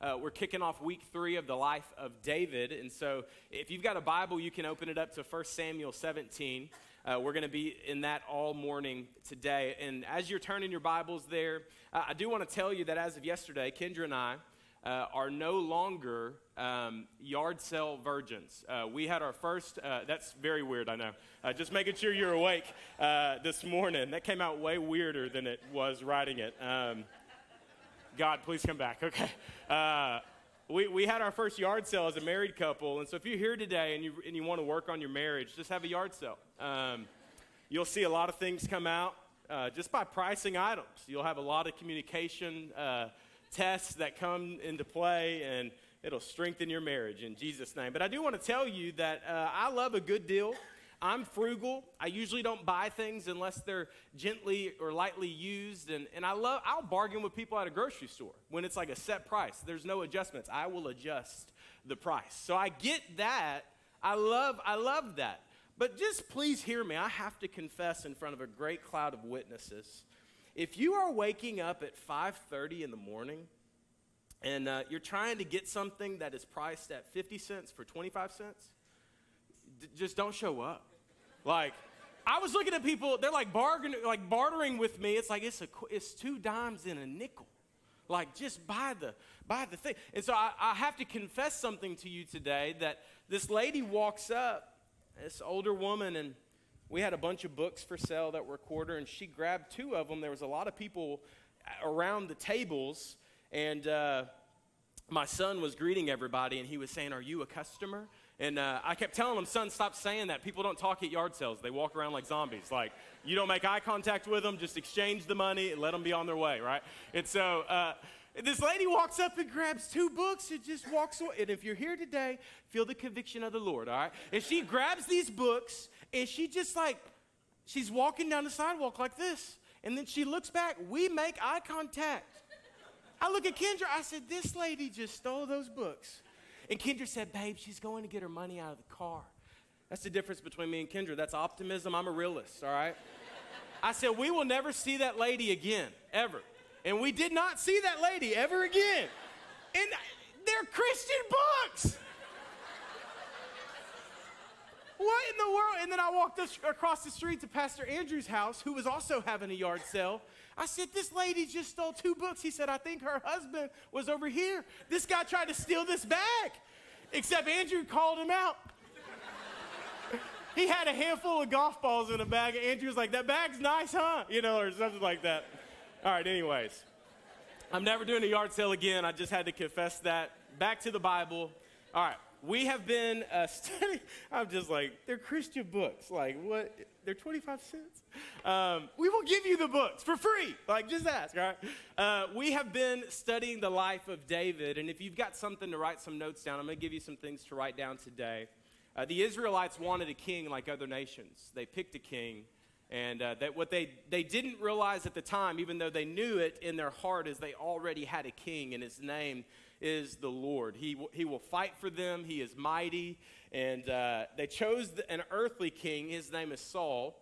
Uh, we're kicking off week three of the life of David. And so, if you've got a Bible, you can open it up to 1 Samuel 17. Uh, we're going to be in that all morning today. And as you're turning your Bibles there, uh, I do want to tell you that as of yesterday, Kendra and I uh, are no longer um, yard sale virgins. Uh, we had our first, uh, that's very weird, I know. Just making sure you're awake this morning. That came out way weirder than it was writing it. Um, God, please come back. Okay. Uh, we, we had our first yard sale as a married couple. And so if you're here today and you, and you want to work on your marriage, just have a yard sale. Um, you'll see a lot of things come out uh, just by pricing items. You'll have a lot of communication uh, tests that come into play, and it'll strengthen your marriage in Jesus' name. But I do want to tell you that uh, I love a good deal. I'm frugal. I usually don't buy things unless they're gently or lightly used. And, and I love, I'll bargain with people at a grocery store when it's like a set price. There's no adjustments. I will adjust the price. So I get that. I love, I love that. But just please hear me. I have to confess in front of a great cloud of witnesses. If you are waking up at 5:30 in the morning and uh, you're trying to get something that is priced at 50 cents for 25 cents, just don't show up. Like, I was looking at people, they're like bargaining, like bartering with me. It's like it's a, it's two dimes in a nickel. Like, just buy the buy the thing. And so I, I have to confess something to you today that this lady walks up, this older woman, and we had a bunch of books for sale that were quarter, and she grabbed two of them. There was a lot of people around the tables, and uh, my son was greeting everybody, and he was saying, "Are you a customer?" And uh, I kept telling him, son, stop saying that. People don't talk at yard sales. They walk around like zombies. Like, you don't make eye contact with them, just exchange the money and let them be on their way, right? And so uh, this lady walks up and grabs two books and just walks away. And if you're here today, feel the conviction of the Lord, all right? And she grabs these books and she just like, she's walking down the sidewalk like this. And then she looks back. We make eye contact. I look at Kendra. I said, this lady just stole those books. And Kendra said, Babe, she's going to get her money out of the car. That's the difference between me and Kendra. That's optimism. I'm a realist, all right? I said, We will never see that lady again, ever. And we did not see that lady ever again. And they're Christian books. What in the world? And then I walked across the street to Pastor Andrew's house, who was also having a yard sale. I said, This lady just stole two books. He said, I think her husband was over here. This guy tried to steal this bag. Except Andrew called him out. he had a handful of golf balls in a bag, and Andrew was like, That bag's nice, huh? You know, or something like that. All right, anyways. I'm never doing a yard sale again. I just had to confess that. Back to the Bible. All right we have been uh, studying. I'm just like, they're Christian books. Like, what? They're 25 cents. Um, we will give you the books for free. Like, just ask, all right? Uh, we have been studying the life of David. And if you've got something to write some notes down, I'm going to give you some things to write down today. Uh, the Israelites wanted a king like other nations, they picked a king. And uh, that what they, they didn't realize at the time, even though they knew it in their heart, is they already had a king, and his name is the Lord. He, he will fight for them, He is mighty. And uh, they chose an earthly king. His name is Saul.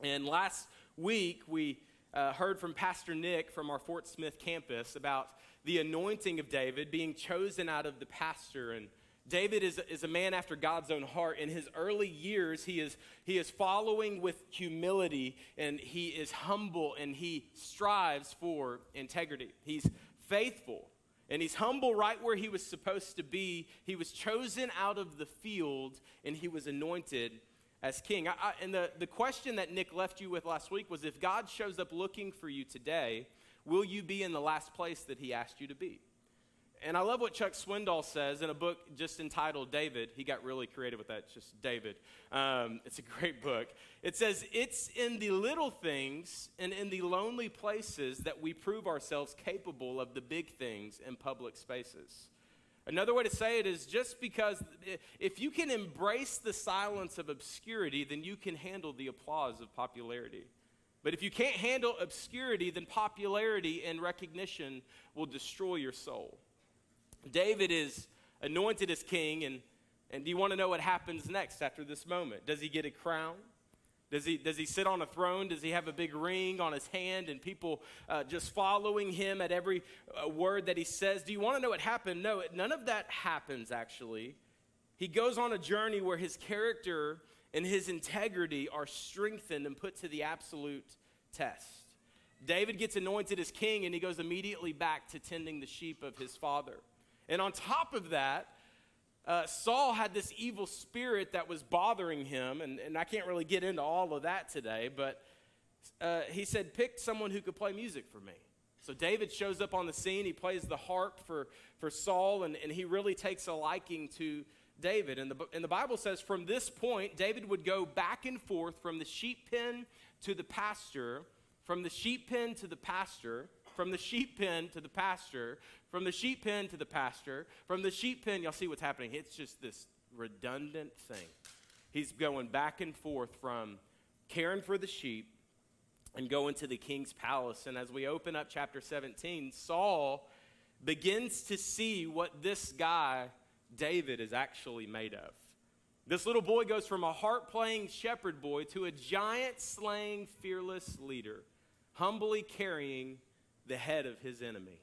And last week, we uh, heard from Pastor Nick from our Fort Smith campus about the anointing of David being chosen out of the pastor. And David is, is a man after God's own heart. In his early years, he is, he is following with humility and he is humble and he strives for integrity. He's faithful and he's humble right where he was supposed to be. He was chosen out of the field and he was anointed as king. I, I, and the, the question that Nick left you with last week was if God shows up looking for you today, will you be in the last place that he asked you to be? And I love what Chuck Swindoll says in a book just entitled David. He got really creative with that, just David. Um, it's a great book. It says, It's in the little things and in the lonely places that we prove ourselves capable of the big things in public spaces. Another way to say it is just because if you can embrace the silence of obscurity, then you can handle the applause of popularity. But if you can't handle obscurity, then popularity and recognition will destroy your soul. David is anointed as king, and, and do you want to know what happens next after this moment? Does he get a crown? Does he, does he sit on a throne? Does he have a big ring on his hand and people uh, just following him at every uh, word that he says? Do you want to know what happened? No, none of that happens, actually. He goes on a journey where his character and his integrity are strengthened and put to the absolute test. David gets anointed as king and he goes immediately back to tending the sheep of his father. And on top of that, uh, Saul had this evil spirit that was bothering him, and, and I can't really get into all of that today, but uh, he said, Pick someone who could play music for me. So David shows up on the scene. He plays the harp for, for Saul, and, and he really takes a liking to David. And the, and the Bible says from this point, David would go back and forth from the sheep pen to the pasture, from the sheep pen to the pasture, from the sheep pen to the pasture, from the sheep pen to the pasture, from the sheep pen, y'all see what's happening. It's just this redundant thing. He's going back and forth from caring for the sheep and going to the king's palace. And as we open up chapter 17, Saul begins to see what this guy, David, is actually made of. This little boy goes from a harp playing shepherd boy to a giant slaying, fearless leader, humbly carrying the head of his enemy.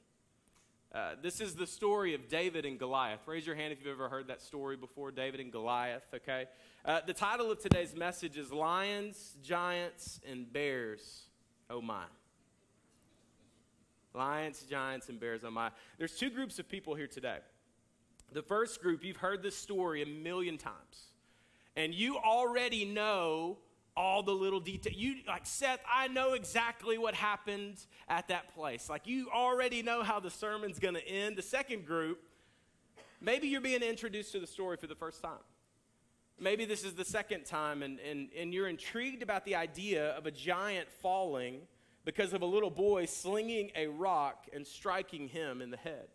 Uh, this is the story of David and Goliath. Raise your hand if you've ever heard that story before David and Goliath, okay? Uh, the title of today's message is Lions, Giants, and Bears. Oh my. Lions, Giants, and Bears. Oh my. There's two groups of people here today. The first group, you've heard this story a million times, and you already know all the little details. You like Seth, I know exactly what happened at that place. Like you already know how the sermon's going to end. The second group, maybe you're being introduced to the story for the first time. Maybe this is the second time, and, and, and you're intrigued about the idea of a giant falling because of a little boy slinging a rock and striking him in the head.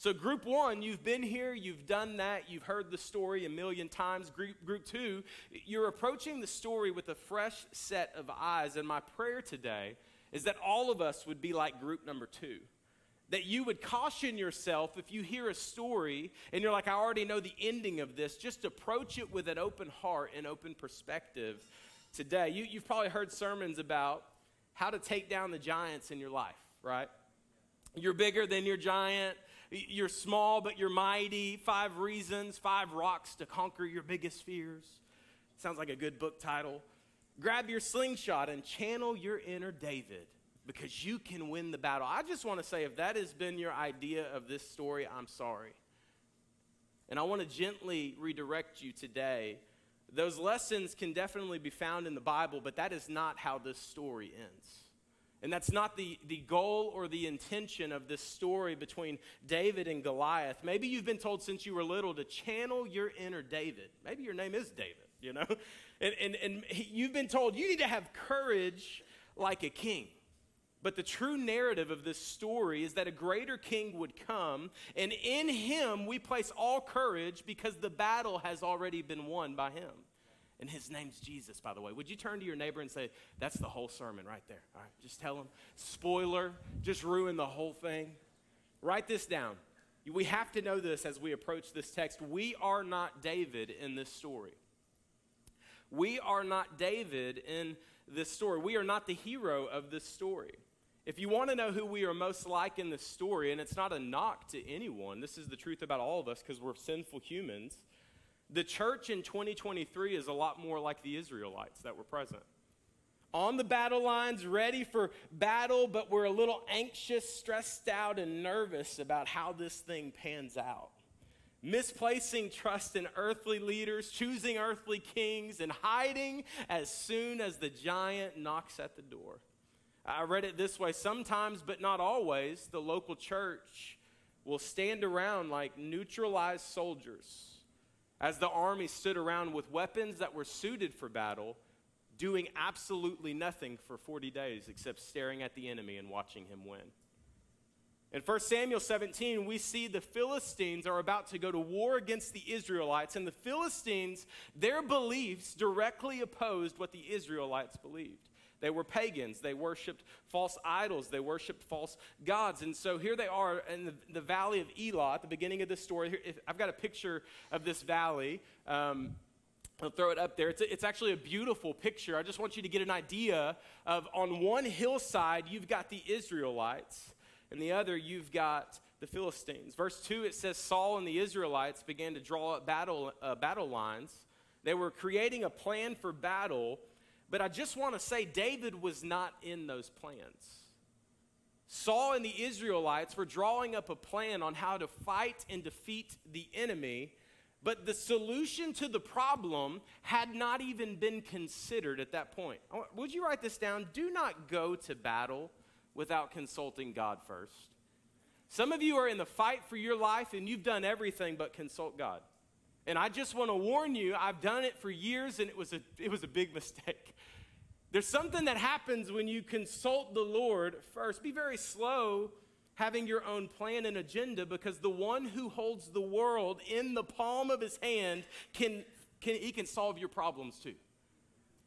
So, group one, you've been here, you've done that, you've heard the story a million times. Group, group two, you're approaching the story with a fresh set of eyes. And my prayer today is that all of us would be like group number two. That you would caution yourself if you hear a story and you're like, I already know the ending of this, just approach it with an open heart and open perspective today. You, you've probably heard sermons about how to take down the giants in your life, right? You're bigger than your giant you're small, but you're mighty. Five reasons, five rocks to conquer your biggest fears. Sounds like a good book title. Grab your slingshot and channel your inner David because you can win the battle. I just want to say if that has been your idea of this story, I'm sorry. And I want to gently redirect you today. Those lessons can definitely be found in the Bible, but that is not how this story ends. And that's not the, the goal or the intention of this story between David and Goliath. Maybe you've been told since you were little to channel your inner David. Maybe your name is David, you know? And, and, and you've been told you need to have courage like a king. But the true narrative of this story is that a greater king would come, and in him we place all courage because the battle has already been won by him. And his name's Jesus, by the way. Would you turn to your neighbor and say, That's the whole sermon right there? All right, just tell him. Spoiler, just ruin the whole thing. Write this down. We have to know this as we approach this text. We are not David in this story. We are not David in this story. We are not the hero of this story. If you want to know who we are most like in this story, and it's not a knock to anyone, this is the truth about all of us because we're sinful humans. The church in 2023 is a lot more like the Israelites that were present. On the battle lines, ready for battle, but we're a little anxious, stressed out, and nervous about how this thing pans out. Misplacing trust in earthly leaders, choosing earthly kings, and hiding as soon as the giant knocks at the door. I read it this way sometimes, but not always, the local church will stand around like neutralized soldiers as the army stood around with weapons that were suited for battle, doing absolutely nothing for 40 days except staring at the enemy and watching him win. In 1 Samuel 17, we see the Philistines are about to go to war against the Israelites, and the Philistines, their beliefs directly opposed what the Israelites believed. They were pagans. They worshiped false idols. They worshiped false gods. And so here they are in the, the valley of Elah at the beginning of this story. Here, I've got a picture of this valley. Um, I'll throw it up there. It's, a, it's actually a beautiful picture. I just want you to get an idea of on one hillside, you've got the Israelites, and the other, you've got the Philistines. Verse 2, it says Saul and the Israelites began to draw up battle, uh, battle lines. They were creating a plan for battle, but I just want to say David was not in those plans. Saul and the Israelites were drawing up a plan on how to fight and defeat the enemy but the solution to the problem had not even been considered at that point. Would you write this down? Do not go to battle without consulting God first. Some of you are in the fight for your life and you've done everything but consult God. And I just want to warn you, I've done it for years and it was a, it was a big mistake. There's something that happens when you consult the Lord first. Be very slow having your own plan and agenda because the one who holds the world in the palm of his hand can, can he can solve your problems too.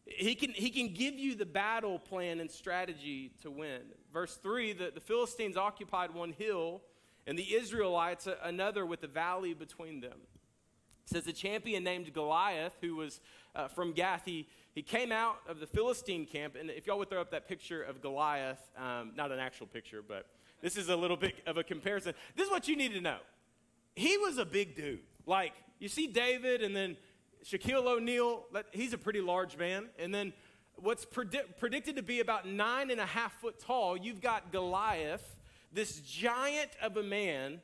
He can, he can give you the battle plan and strategy to win. Verse 3 the, the Philistines occupied one hill, and the Israelites another with a valley between them. It says a champion named Goliath, who was uh, from Gath, he, he came out of the Philistine camp. And if y'all would throw up that picture of Goliath, um, not an actual picture, but this is a little bit of a comparison. This is what you need to know. He was a big dude. Like, you see David and then Shaquille O'Neal, he's a pretty large man. And then what's predi- predicted to be about nine and a half foot tall, you've got Goliath, this giant of a man,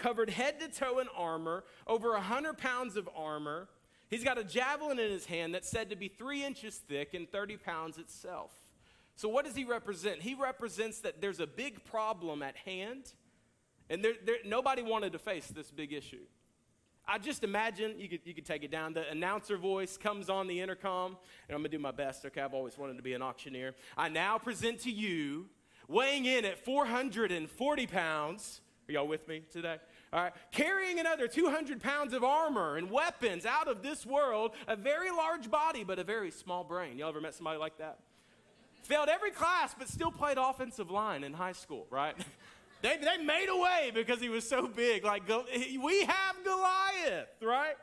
covered head to toe in armor, over 100 pounds of armor. He's got a javelin in his hand that's said to be three inches thick and 30 pounds itself. So, what does he represent? He represents that there's a big problem at hand, and there, there, nobody wanted to face this big issue. I just imagine, you could, you could take it down, the announcer voice comes on the intercom, and I'm gonna do my best, okay? I've always wanted to be an auctioneer. I now present to you, weighing in at 440 pounds, are y'all with me today? All right, carrying another 200 pounds of armor and weapons out of this world, a very large body, but a very small brain. Y'all ever met somebody like that? failed every class, but still played offensive line in high school, right? they, they made a way because he was so big. Like, we have Goliath, right?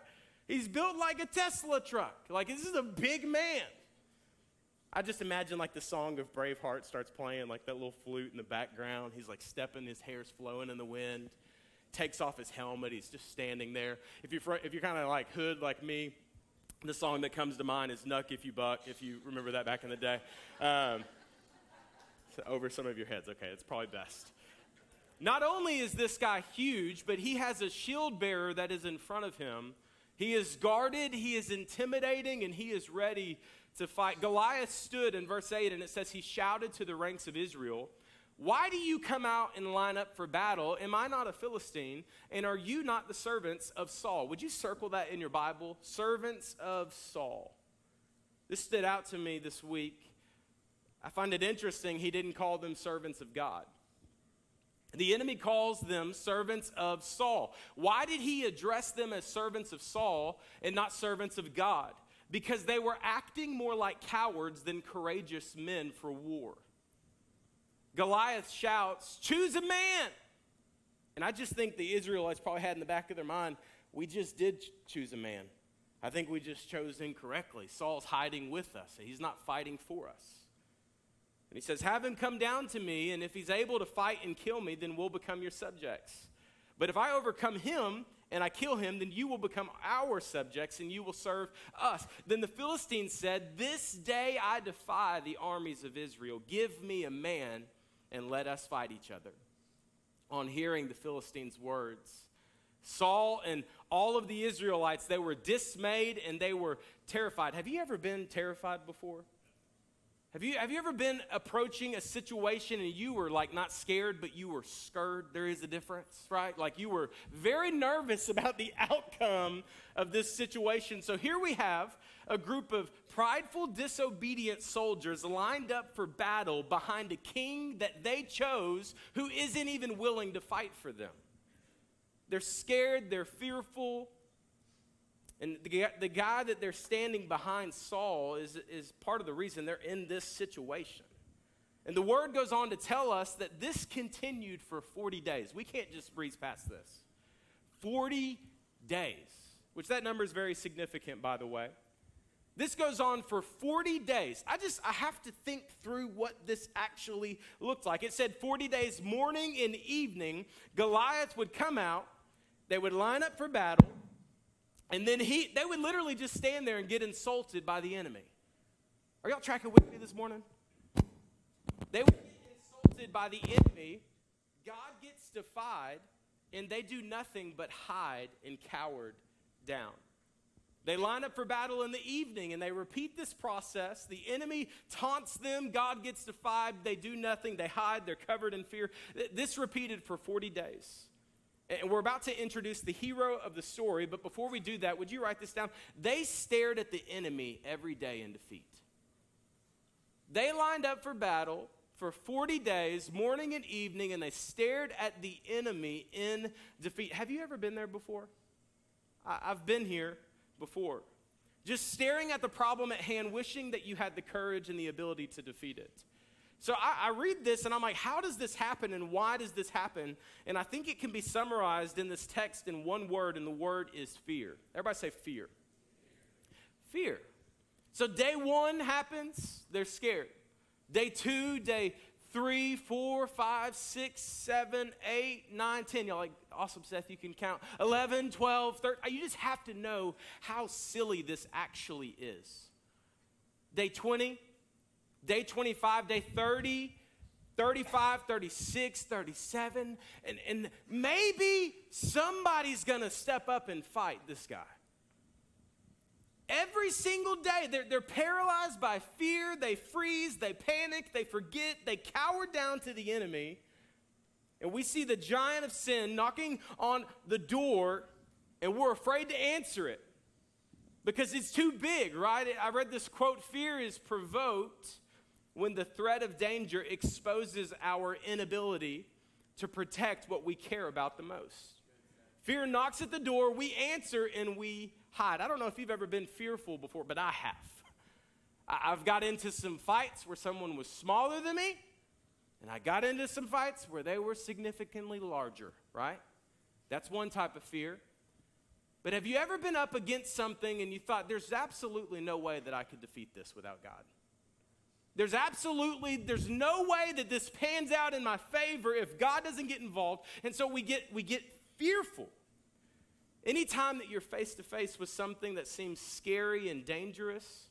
He's built like a Tesla truck. Like, this is a big man. I just imagine like the song of Braveheart starts playing, like that little flute in the background. He's like stepping, his hair's flowing in the wind. Takes off his helmet. He's just standing there. If you're, if you're kind of like hood like me, the song that comes to mind is Knuck If You Buck, if you remember that back in the day. Um, so over some of your heads. Okay, it's probably best. Not only is this guy huge, but he has a shield bearer that is in front of him. He is guarded, he is intimidating, and he is ready to fight. Goliath stood in verse 8, and it says he shouted to the ranks of Israel. Why do you come out and line up for battle? Am I not a Philistine? And are you not the servants of Saul? Would you circle that in your Bible? Servants of Saul. This stood out to me this week. I find it interesting he didn't call them servants of God. The enemy calls them servants of Saul. Why did he address them as servants of Saul and not servants of God? Because they were acting more like cowards than courageous men for war. Goliath shouts, Choose a man. And I just think the Israelites probably had in the back of their mind, We just did choose a man. I think we just chose incorrectly. Saul's hiding with us, he's not fighting for us. And he says, Have him come down to me, and if he's able to fight and kill me, then we'll become your subjects. But if I overcome him and I kill him, then you will become our subjects and you will serve us. Then the Philistines said, This day I defy the armies of Israel. Give me a man and let us fight each other. On hearing the Philistines' words, Saul and all of the Israelites, they were dismayed and they were terrified. Have you ever been terrified before? Have you, have you ever been approaching a situation and you were like not scared, but you were scared? There is a difference, right? Like you were very nervous about the outcome of this situation. So here we have a group of prideful, disobedient soldiers lined up for battle behind a king that they chose who isn't even willing to fight for them. They're scared, they're fearful. And the, the guy that they're standing behind, Saul, is, is part of the reason they're in this situation. And the word goes on to tell us that this continued for 40 days. We can't just breeze past this. 40 days, which that number is very significant, by the way. This goes on for 40 days. I just, I have to think through what this actually looked like. It said 40 days, morning and evening, Goliath would come out, they would line up for battle, and then he, they would literally just stand there and get insulted by the enemy. Are y'all tracking with me this morning? They would get insulted by the enemy. God gets defied, and they do nothing but hide and cowered down. They line up for battle in the evening and they repeat this process. The enemy taunts them. God gets defied. They do nothing. They hide. They're covered in fear. This repeated for 40 days. And we're about to introduce the hero of the story, but before we do that, would you write this down? They stared at the enemy every day in defeat. They lined up for battle for 40 days, morning and evening, and they stared at the enemy in defeat. Have you ever been there before? I've been here before. Just staring at the problem at hand, wishing that you had the courage and the ability to defeat it. So I, I, read this and I'm like, how does this happen and why does this happen? And I think it can be summarized in this text in one word, and the word is fear. Everybody say fear. Fear. So day one happens, they're scared. Day two, day three, four, five, six, seven, eight, nine, ten. Y'all like, awesome, Seth, you can count. 11, 12, 13. You just have to know how silly this actually is. Day 20, day 25, day 30, 35, 36, 37, and, and maybe somebody's gonna step up and fight this guy. Every single day, they're, they're paralyzed by fear, they freeze, they panic, they forget, they cower down to the enemy. And we see the giant of sin knocking on the door, and we're afraid to answer it because it's too big, right? I read this quote Fear is provoked when the threat of danger exposes our inability to protect what we care about the most. Fear knocks at the door, we answer, and we hide. I don't know if you've ever been fearful before, but I have. I've got into some fights where someone was smaller than me, and I got into some fights where they were significantly larger, right? That's one type of fear. But have you ever been up against something and you thought, there's absolutely no way that I could defeat this without God? There's absolutely, there's no way that this pans out in my favor if God doesn't get involved. And so we get, we get fearful. Anytime that you're face to face with something that seems scary and dangerous,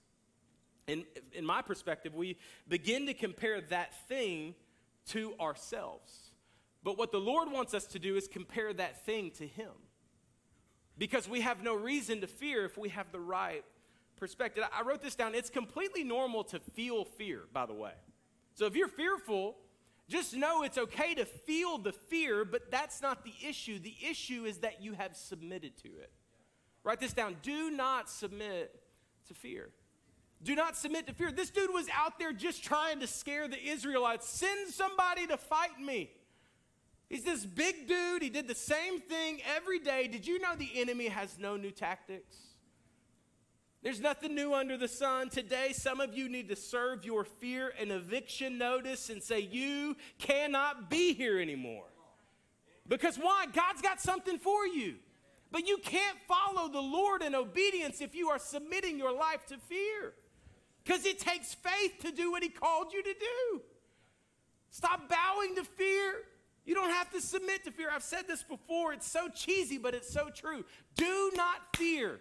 in, in my perspective, we begin to compare that thing to ourselves. But what the Lord wants us to do is compare that thing to Him. Because we have no reason to fear if we have the right perspective. I wrote this down. It's completely normal to feel fear, by the way. So if you're fearful, just know it's okay to feel the fear, but that's not the issue. The issue is that you have submitted to it. Write this down. Do not submit to fear. Do not submit to fear. This dude was out there just trying to scare the Israelites. Send somebody to fight me. He's this big dude. He did the same thing every day. Did you know the enemy has no new tactics? There's nothing new under the sun. Today, some of you need to serve your fear an eviction notice and say, You cannot be here anymore. Because why? God's got something for you. But you can't follow the Lord in obedience if you are submitting your life to fear. Because it takes faith to do what He called you to do. Stop bowing to fear. You don't have to submit to fear. I've said this before. It's so cheesy, but it's so true. Do not fear.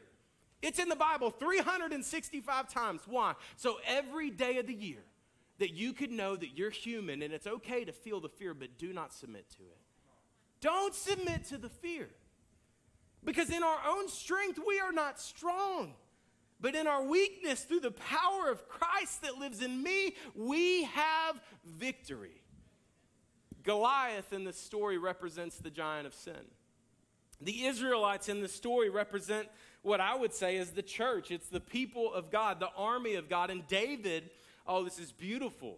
It's in the Bible 365 times. Why? So every day of the year, that you could know that you're human and it's okay to feel the fear, but do not submit to it. Don't submit to the fear. Because in our own strength, we are not strong. But in our weakness, through the power of Christ that lives in me, we have victory. Goliath in this story represents the giant of sin. The Israelites in the story represent what I would say is the church. It's the people of God, the army of God. And David, oh, this is beautiful.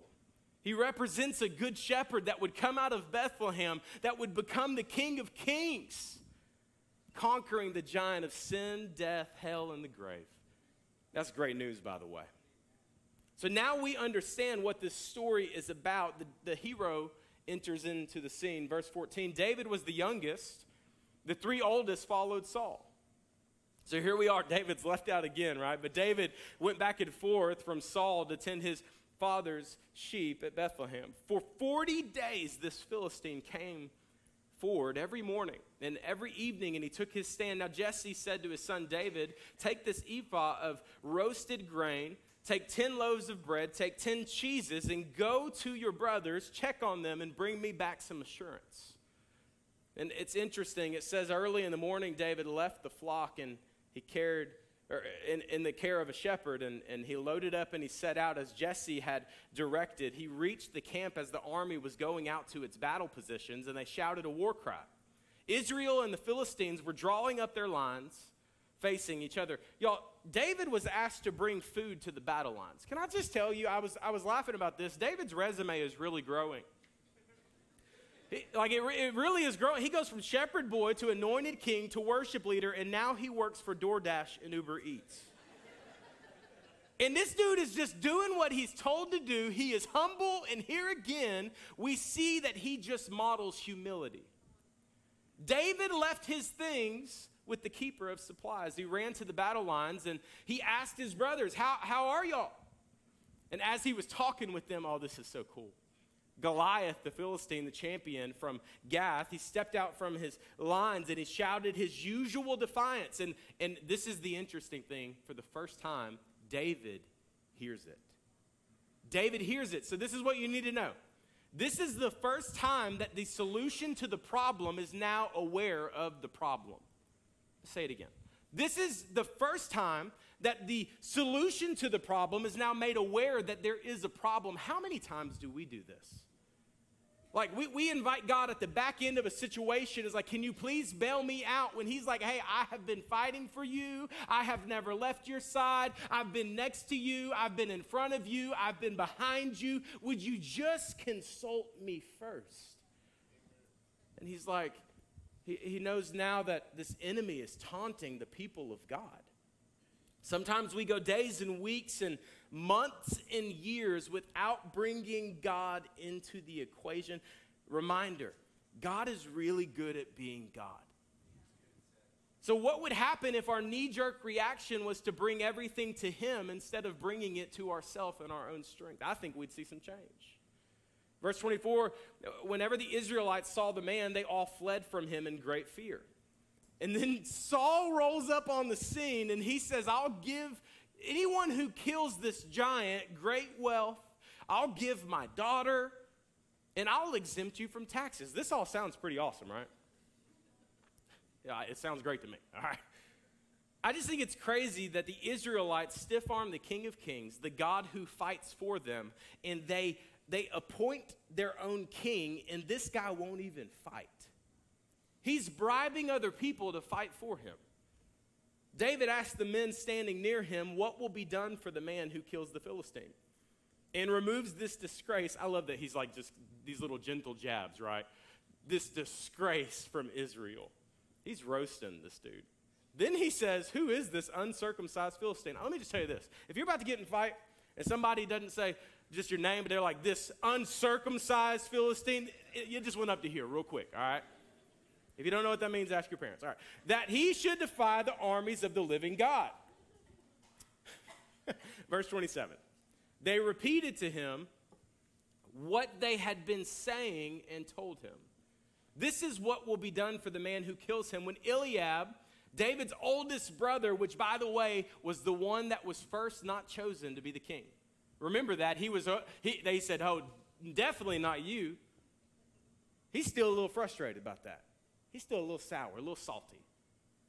He represents a good shepherd that would come out of Bethlehem, that would become the king of kings, conquering the giant of sin, death, hell, and the grave. That's great news, by the way. So now we understand what this story is about. The, the hero enters into the scene. Verse 14 David was the youngest, the three oldest followed Saul. So here we are. David's left out again, right? But David went back and forth from Saul to tend his father's sheep at Bethlehem. For 40 days, this Philistine came forward every morning and every evening, and he took his stand. Now, Jesse said to his son David, Take this ephah of roasted grain, take 10 loaves of bread, take 10 cheeses, and go to your brothers, check on them, and bring me back some assurance. And it's interesting. It says early in the morning, David left the flock and he cared in, in the care of a shepherd, and, and he loaded up and he set out as Jesse had directed. He reached the camp as the army was going out to its battle positions, and they shouted a war cry. Israel and the Philistines were drawing up their lines, facing each other. Y'all, David was asked to bring food to the battle lines. Can I just tell you, I was, I was laughing about this. David's resume is really growing. Like it, it really is growing. He goes from shepherd boy to anointed king to worship leader, and now he works for DoorDash and Uber Eats. And this dude is just doing what he's told to do. He is humble, and here again, we see that he just models humility. David left his things with the keeper of supplies. He ran to the battle lines and he asked his brothers, How, how are y'all? And as he was talking with them, oh, this is so cool. Goliath, the Philistine, the champion from Gath, he stepped out from his lines and he shouted his usual defiance. And, and this is the interesting thing for the first time, David hears it. David hears it. So, this is what you need to know. This is the first time that the solution to the problem is now aware of the problem. Let's say it again. This is the first time that the solution to the problem is now made aware that there is a problem. How many times do we do this? Like, we, we invite God at the back end of a situation, is like, can you please bail me out? When He's like, hey, I have been fighting for you. I have never left your side. I've been next to you. I've been in front of you. I've been behind you. Would you just consult me first? And He's like, he, he knows now that this enemy is taunting the people of God. Sometimes we go days and weeks and months and years without bringing God into the equation. Reminder God is really good at being God. So, what would happen if our knee jerk reaction was to bring everything to Him instead of bringing it to ourselves and our own strength? I think we'd see some change. Verse 24 whenever the Israelites saw the man, they all fled from him in great fear. And then Saul rolls up on the scene and he says, I'll give anyone who kills this giant great wealth. I'll give my daughter and I'll exempt you from taxes. This all sounds pretty awesome, right? Yeah, it sounds great to me. All right. I just think it's crazy that the Israelites stiff arm the King of Kings, the God who fights for them, and they, they appoint their own king, and this guy won't even fight. He's bribing other people to fight for him. David asked the men standing near him, What will be done for the man who kills the Philistine? And removes this disgrace. I love that he's like just these little gentle jabs, right? This disgrace from Israel. He's roasting this dude. Then he says, Who is this uncircumcised Philistine? Let me just tell you this. If you're about to get in a fight and somebody doesn't say just your name, but they're like, This uncircumcised Philistine, you just went up to here real quick, all right? If you don't know what that means, ask your parents. All right. That he should defy the armies of the living God. Verse 27. They repeated to him what they had been saying and told him. This is what will be done for the man who kills him. When Eliab, David's oldest brother, which by the way was the one that was first not chosen to be the king. Remember that he was. Uh, he, they said, "Oh, definitely not you." He's still a little frustrated about that he's still a little sour, a little salty.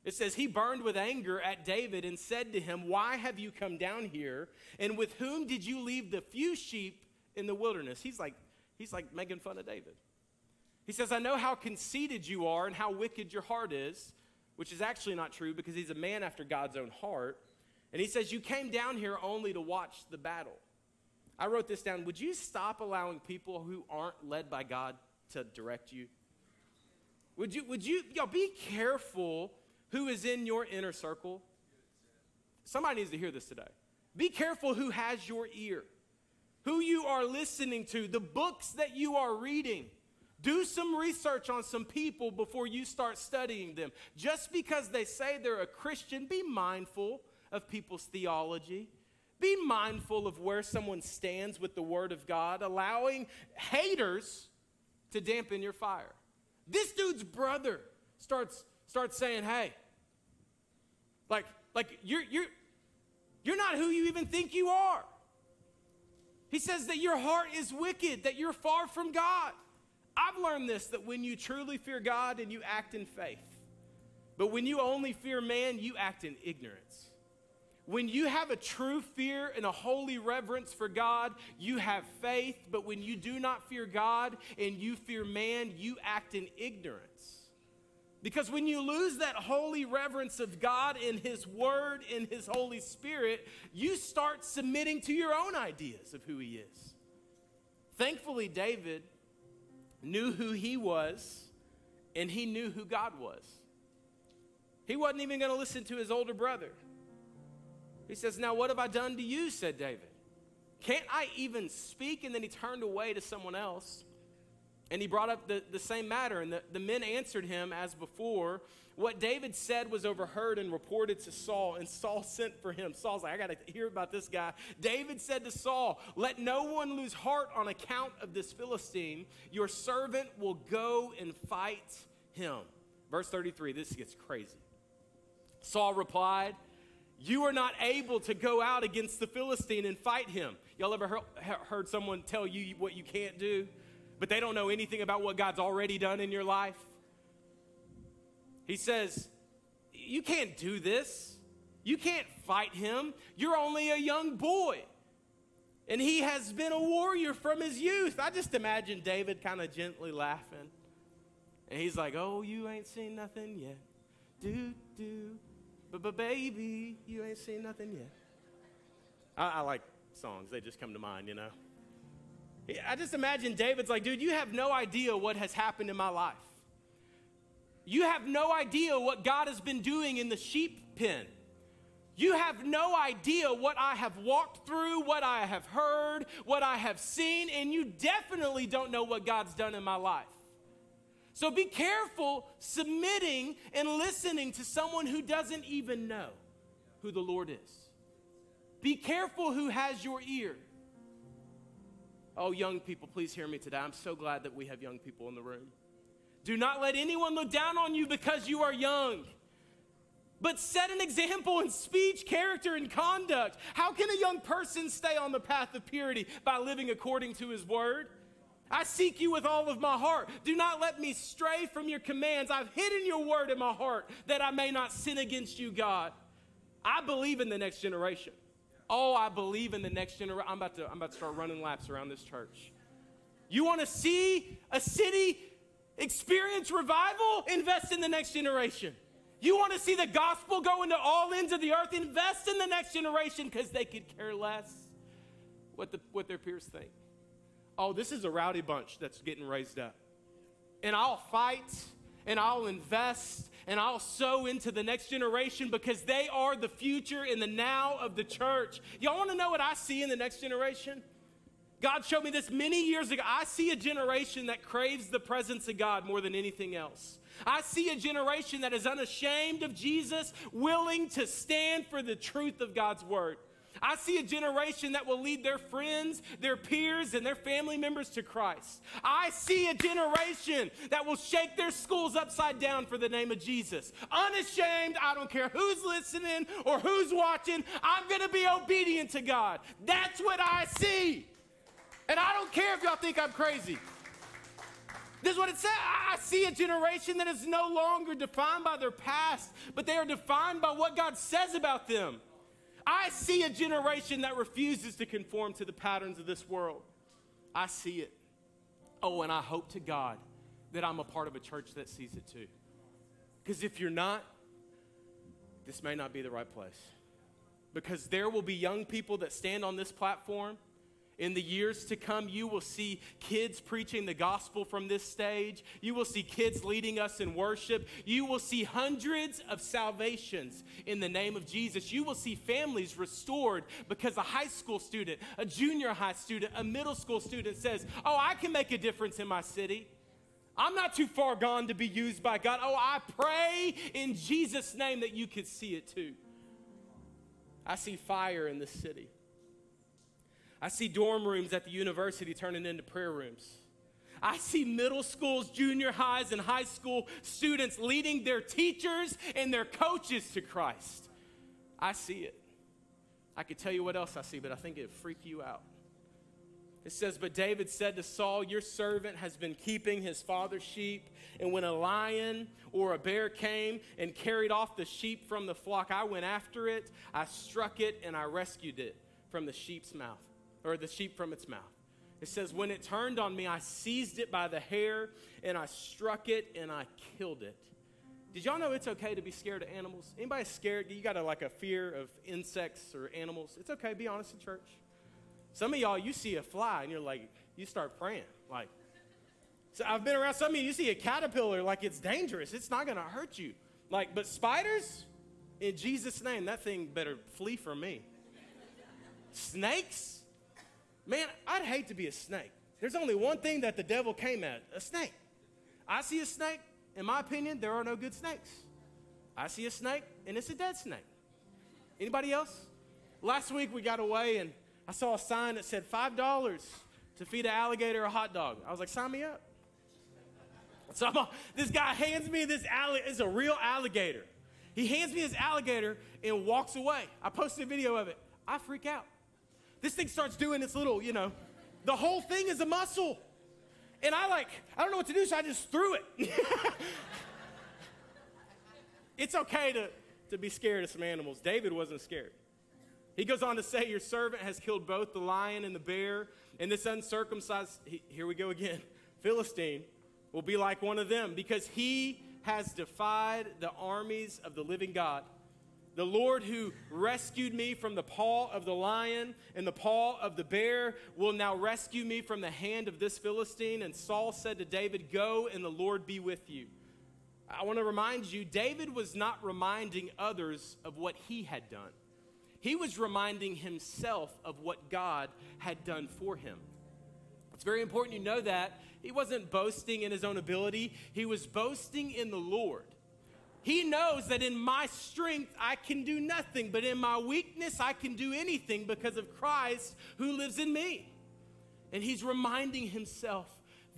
It says, He burned with anger at David and said to him, Why have you come down here? And with whom did you leave the few sheep in the wilderness? He's like, he's like making fun of David. He says, I know how conceited you are and how wicked your heart is, which is actually not true because he's a man after God's own heart. And he says, You came down here only to watch the battle. I wrote this down. Would you stop allowing people who aren't led by God to direct you? Would you, would you, y'all be careful who is in your inner circle? Somebody needs to hear this today. Be careful who has your ear, who you are listening to, the books that you are reading, Do some research on some people before you start studying them. Just because they say they're a Christian, be mindful of people's theology. Be mindful of where someone stands with the Word of God, allowing haters to dampen your fire. This dude's brother starts, starts saying, hey, like, like you're, you're, you're not who you even think you are. He says that your heart is wicked, that you're far from God. I've learned this that when you truly fear God and you act in faith, but when you only fear man, you act in ignorance. When you have a true fear and a holy reverence for God, you have faith, but when you do not fear God and you fear man, you act in ignorance. Because when you lose that holy reverence of God in His Word, in His Holy Spirit, you start submitting to your own ideas of who He is. Thankfully, David knew who he was and he knew who God was. He wasn't even going to listen to his older brother. He says, Now, what have I done to you? said David. Can't I even speak? And then he turned away to someone else. And he brought up the, the same matter, and the, the men answered him as before. What David said was overheard and reported to Saul, and Saul sent for him. Saul's like, I got to hear about this guy. David said to Saul, Let no one lose heart on account of this Philistine. Your servant will go and fight him. Verse 33, this gets crazy. Saul replied, You are not able to go out against the Philistine and fight him. Y'all ever heard someone tell you what you can't do? but they don't know anything about what God's already done in your life. He says, You can't do this. You can't fight him. You're only a young boy. And he has been a warrior from his youth. I just imagine David kind of gently laughing. And he's like, Oh, you ain't seen nothing yet. Do, do. But, but baby, you ain't seen nothing yet. I, I like songs, they just come to mind, you know. I just imagine David's like, dude, you have no idea what has happened in my life. You have no idea what God has been doing in the sheep pen. You have no idea what I have walked through, what I have heard, what I have seen, and you definitely don't know what God's done in my life. So be careful submitting and listening to someone who doesn't even know who the Lord is. Be careful who has your ear. Oh, young people, please hear me today. I'm so glad that we have young people in the room. Do not let anyone look down on you because you are young. But set an example in speech, character, and conduct. How can a young person stay on the path of purity? By living according to his word. I seek you with all of my heart. Do not let me stray from your commands. I've hidden your word in my heart that I may not sin against you, God. I believe in the next generation. Oh, I believe in the next generation. I'm about to, I'm about to start running laps around this church. You want to see a city experience revival? Invest in the next generation. You want to see the gospel go into all ends of the earth? Invest in the next generation because they could care less what, the, what their peers think. Oh, this is a rowdy bunch that's getting raised up. And I'll fight and I'll invest and I'll sow into the next generation because they are the future in the now of the church. Y'all want to know what I see in the next generation? God showed me this many years ago. I see a generation that craves the presence of God more than anything else. I see a generation that is unashamed of Jesus, willing to stand for the truth of God's word. I see a generation that will lead their friends, their peers, and their family members to Christ. I see a generation that will shake their schools upside down for the name of Jesus. Unashamed, I don't care who's listening or who's watching, I'm going to be obedient to God. That's what I see. And I don't care if y'all think I'm crazy. This is what it says. I see a generation that is no longer defined by their past, but they are defined by what God says about them. I see a generation that refuses to conform to the patterns of this world. I see it. Oh, and I hope to God that I'm a part of a church that sees it too. Because if you're not, this may not be the right place. Because there will be young people that stand on this platform in the years to come, you will see kids preaching the gospel from this stage. You will see kids leading us in worship. You will see hundreds of salvations in the name of Jesus. You will see families restored because a high school student, a junior high student, a middle school student says, Oh, I can make a difference in my city. I'm not too far gone to be used by God. Oh, I pray in Jesus' name that you could see it too. I see fire in this city. I see dorm rooms at the university turning into prayer rooms. I see middle schools, junior highs, and high school students leading their teachers and their coaches to Christ. I see it. I could tell you what else I see, but I think it'd freak you out. It says, But David said to Saul, Your servant has been keeping his father's sheep. And when a lion or a bear came and carried off the sheep from the flock, I went after it, I struck it, and I rescued it from the sheep's mouth, or the sheep from its mouth. It says, When it turned on me, I seized it by the hair, and I struck it, and I killed it. Did y'all know it's okay to be scared of animals? Anybody scared? You got a, like a fear of insects or animals? It's okay. Be honest in church. Some of y'all, you see a fly and you're like, you start praying. Like, so I've been around some of you, you see a caterpillar, like it's dangerous. It's not gonna hurt you. Like, but spiders, in Jesus' name, that thing better flee from me. Snakes? Man, I'd hate to be a snake. There's only one thing that the devil came at a snake. I see a snake, in my opinion, there are no good snakes. I see a snake, and it's a dead snake. Anybody else? Last week we got away and I saw a sign that said $5 to feed an alligator a hot dog. I was like, sign me up. So I'm, this guy hands me this alligator, it's a real alligator. He hands me his alligator and walks away. I posted a video of it. I freak out. This thing starts doing its little, you know, the whole thing is a muscle. And I like, I don't know what to do, so I just threw it. it's okay to, to be scared of some animals. David wasn't scared. He goes on to say, Your servant has killed both the lion and the bear, and this uncircumcised, he, here we go again, Philistine will be like one of them because he has defied the armies of the living God. The Lord who rescued me from the paw of the lion and the paw of the bear will now rescue me from the hand of this Philistine. And Saul said to David, Go and the Lord be with you. I want to remind you, David was not reminding others of what he had done. He was reminding himself of what God had done for him. It's very important you know that. He wasn't boasting in his own ability, he was boasting in the Lord. He knows that in my strength I can do nothing, but in my weakness I can do anything because of Christ who lives in me. And he's reminding himself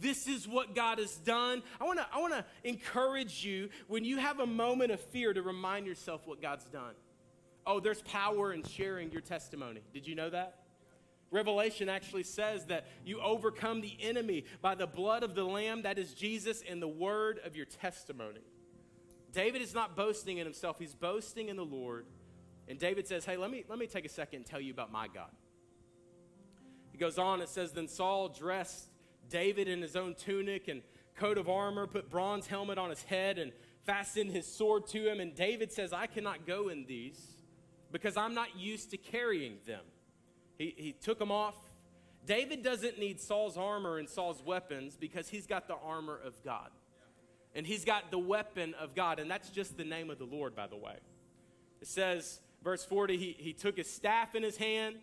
this is what God has done. I want to I want to encourage you when you have a moment of fear to remind yourself what God's done. Oh, there's power in sharing your testimony. Did you know that? Revelation actually says that you overcome the enemy by the blood of the Lamb, that is Jesus, and the word of your testimony. David is not boasting in himself, he's boasting in the Lord. And David says, Hey, let me, let me take a second and tell you about my God. He goes on, it says, Then Saul dressed David in his own tunic and coat of armor, put bronze helmet on his head, and fastened his sword to him. And David says, I cannot go in these because I'm not used to carrying them. He, he took them off. David doesn't need Saul's armor and Saul's weapons because he's got the armor of God. And he's got the weapon of God. And that's just the name of the Lord, by the way. It says, verse 40, he, he took his staff in his hand.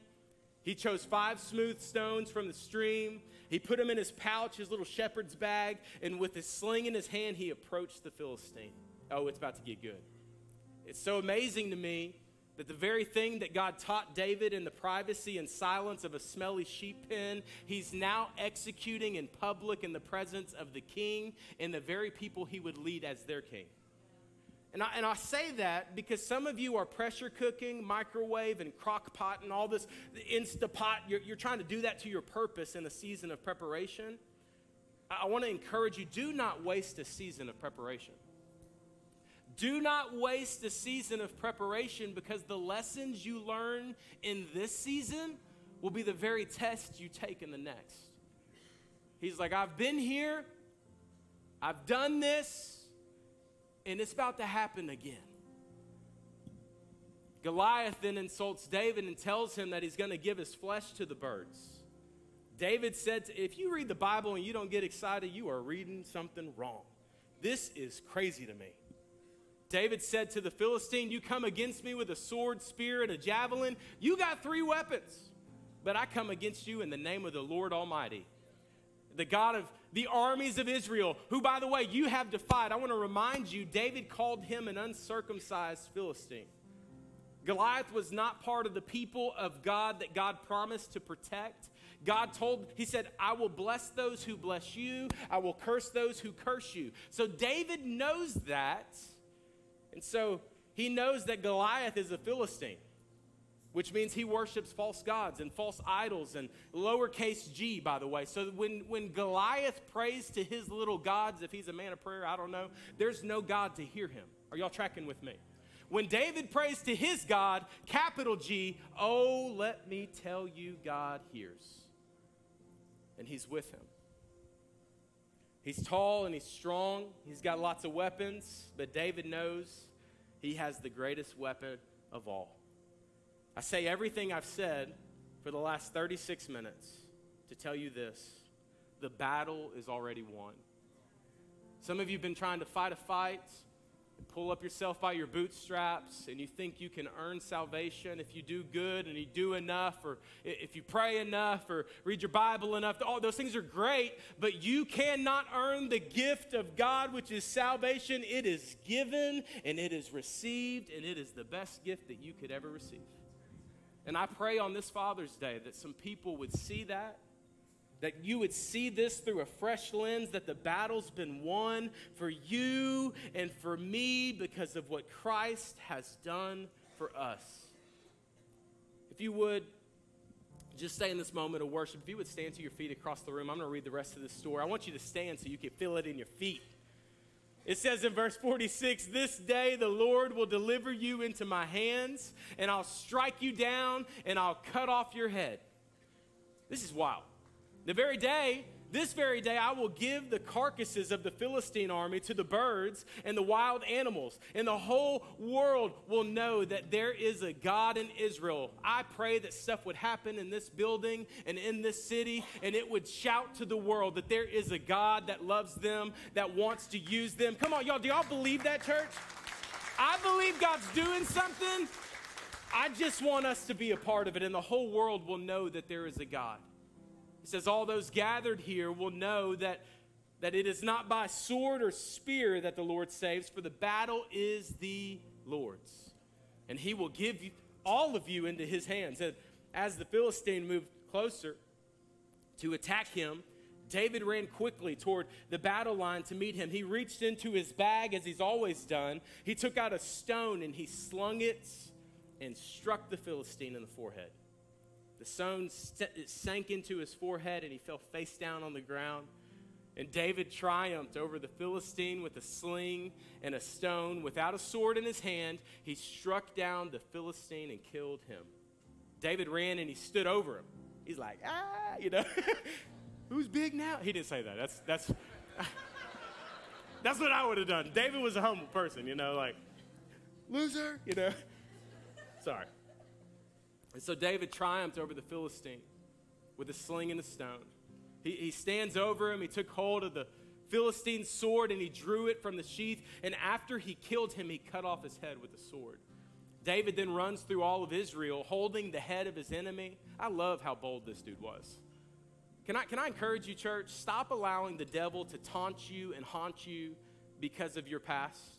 He chose five smooth stones from the stream. He put them in his pouch, his little shepherd's bag, and with his sling in his hand, he approached the Philistine. Oh, it's about to get good. It's so amazing to me that the very thing that God taught David in the privacy and silence of a smelly sheep pen, he's now executing in public in the presence of the king and the very people he would lead as their king. And I, and I say that because some of you are pressure cooking, microwave, and crock pot, and all this Instapot. You're, you're trying to do that to your purpose in a season of preparation. I, I want to encourage you do not waste a season of preparation. Do not waste a season of preparation because the lessons you learn in this season will be the very test you take in the next. He's like, I've been here, I've done this, and it's about to happen again. Goliath then insults David and tells him that he's going to give his flesh to the birds. David said, to, If you read the Bible and you don't get excited, you are reading something wrong. This is crazy to me. David said to the Philistine, You come against me with a sword, spear, and a javelin. You got three weapons, but I come against you in the name of the Lord Almighty, the God of the armies of Israel, who, by the way, you have defied. I want to remind you, David called him an uncircumcised Philistine. Goliath was not part of the people of God that God promised to protect. God told, He said, I will bless those who bless you, I will curse those who curse you. So David knows that. And so he knows that Goliath is a Philistine which means he worships false gods and false idols and lowercase g, by the way. So when, when Goliath prays to his little gods, if he's a man of prayer, I don't know, there's no God to hear him. Are y'all tracking with me? When David prays to his God, capital G, oh, let me tell you, God hears. And he's with him. He's tall and he's strong. He's got lots of weapons, but David knows he has the greatest weapon of all. I say everything I've said for the last 36 minutes to tell you this the battle is already won. Some of you have been trying to fight a fight pull up yourself by your bootstraps and you think you can earn salvation if you do good and you do enough or if you pray enough or read your Bible enough. All those things are great, but you cannot earn the gift of God, which is salvation. It is given and it is received, and it is the best gift that you could ever receive. And I pray on this Father's Day that some people would see that that you would see this through a fresh lens, that the battle's been won for you and for me because of what Christ has done for us. If you would just stay in this moment of worship, if you would stand to your feet across the room, I'm going to read the rest of this story. I want you to stand so you can feel it in your feet. It says in verse 46 This day the Lord will deliver you into my hands, and I'll strike you down, and I'll cut off your head. This is wild. The very day, this very day, I will give the carcasses of the Philistine army to the birds and the wild animals, and the whole world will know that there is a God in Israel. I pray that stuff would happen in this building and in this city, and it would shout to the world that there is a God that loves them, that wants to use them. Come on, y'all, do y'all believe that, church? I believe God's doing something. I just want us to be a part of it, and the whole world will know that there is a God. It says, All those gathered here will know that, that it is not by sword or spear that the Lord saves, for the battle is the Lord's. And he will give you, all of you into his hands. And as the Philistine moved closer to attack him, David ran quickly toward the battle line to meet him. He reached into his bag as he's always done. He took out a stone and he slung it and struck the Philistine in the forehead. The stone st- sank into his forehead and he fell face down on the ground. And David triumphed over the Philistine with a sling and a stone. Without a sword in his hand, he struck down the Philistine and killed him. David ran and he stood over him. He's like, ah, you know, who's big now? He didn't say that. That's, that's, that's what I would have done. David was a humble person, you know, like, loser, you know. Sorry. And so David triumphed over the Philistine with a sling and a stone. He, he stands over him. He took hold of the Philistine's sword and he drew it from the sheath. And after he killed him, he cut off his head with the sword. David then runs through all of Israel holding the head of his enemy. I love how bold this dude was. Can I, can I encourage you, church? Stop allowing the devil to taunt you and haunt you because of your past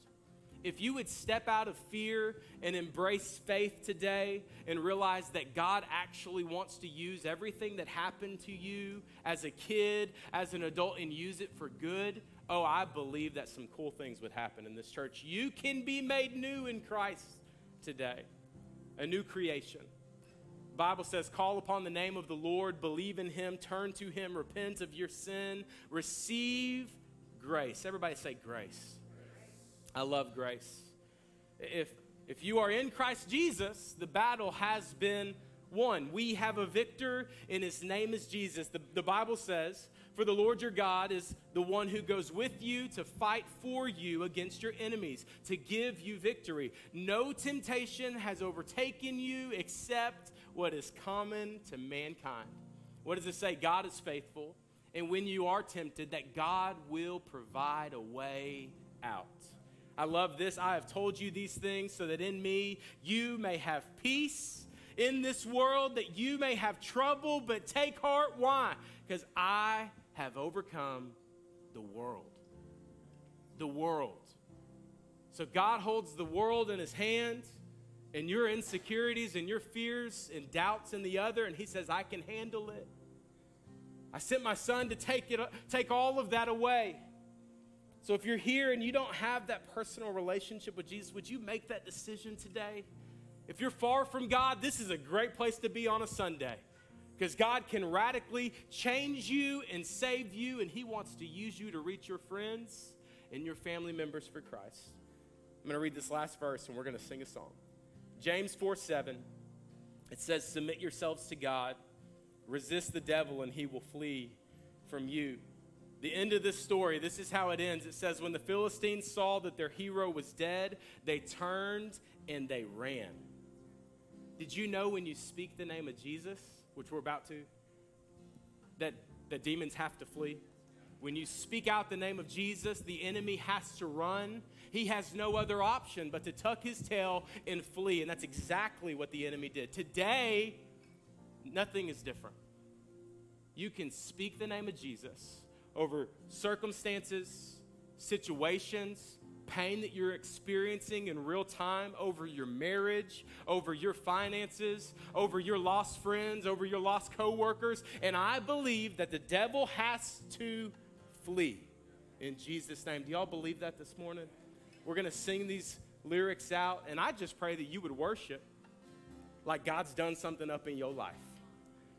if you would step out of fear and embrace faith today and realize that God actually wants to use everything that happened to you as a kid, as an adult, and use it for good, oh, I believe that some cool things would happen in this church. You can be made new in Christ today, a new creation. Bible says, call upon the name of the Lord, believe in him, turn to him, repent of your sin, receive grace. Everybody say grace. I love grace. If, if you are in Christ Jesus, the battle has been won. We have a victor, and his name is Jesus. The, the Bible says, For the Lord your God is the one who goes with you to fight for you against your enemies, to give you victory. No temptation has overtaken you except what is common to mankind. What does it say? God is faithful. And when you are tempted, that God will provide a way out. I love this. I have told you these things so that in me you may have peace in this world, that you may have trouble, but take heart. Why? Because I have overcome the world. The world. So God holds the world in his hand and your insecurities and your fears and doubts in the other, and he says, I can handle it. I sent my son to take, it, take all of that away. So if you're here and you don't have that personal relationship with Jesus, would you make that decision today? If you're far from God, this is a great place to be on a Sunday because God can radically change you and save you, and He wants to use you to reach your friends and your family members for Christ. I'm going to read this last verse and we're going to sing a song. James 4 7, it says, Submit yourselves to God, resist the devil, and he will flee from you. The end of this story, this is how it ends. It says, When the Philistines saw that their hero was dead, they turned and they ran. Did you know when you speak the name of Jesus, which we're about to, that the demons have to flee? When you speak out the name of Jesus, the enemy has to run. He has no other option but to tuck his tail and flee. And that's exactly what the enemy did. Today, nothing is different. You can speak the name of Jesus over circumstances, situations, pain that you're experiencing in real time over your marriage, over your finances, over your lost friends, over your lost coworkers, and I believe that the devil has to flee in Jesus name. Do y'all believe that this morning? We're going to sing these lyrics out and I just pray that you would worship like God's done something up in your life.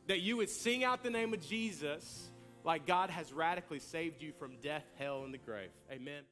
That you would sing out the name of Jesus like God has radically saved you from death, hell, and the grave. Amen.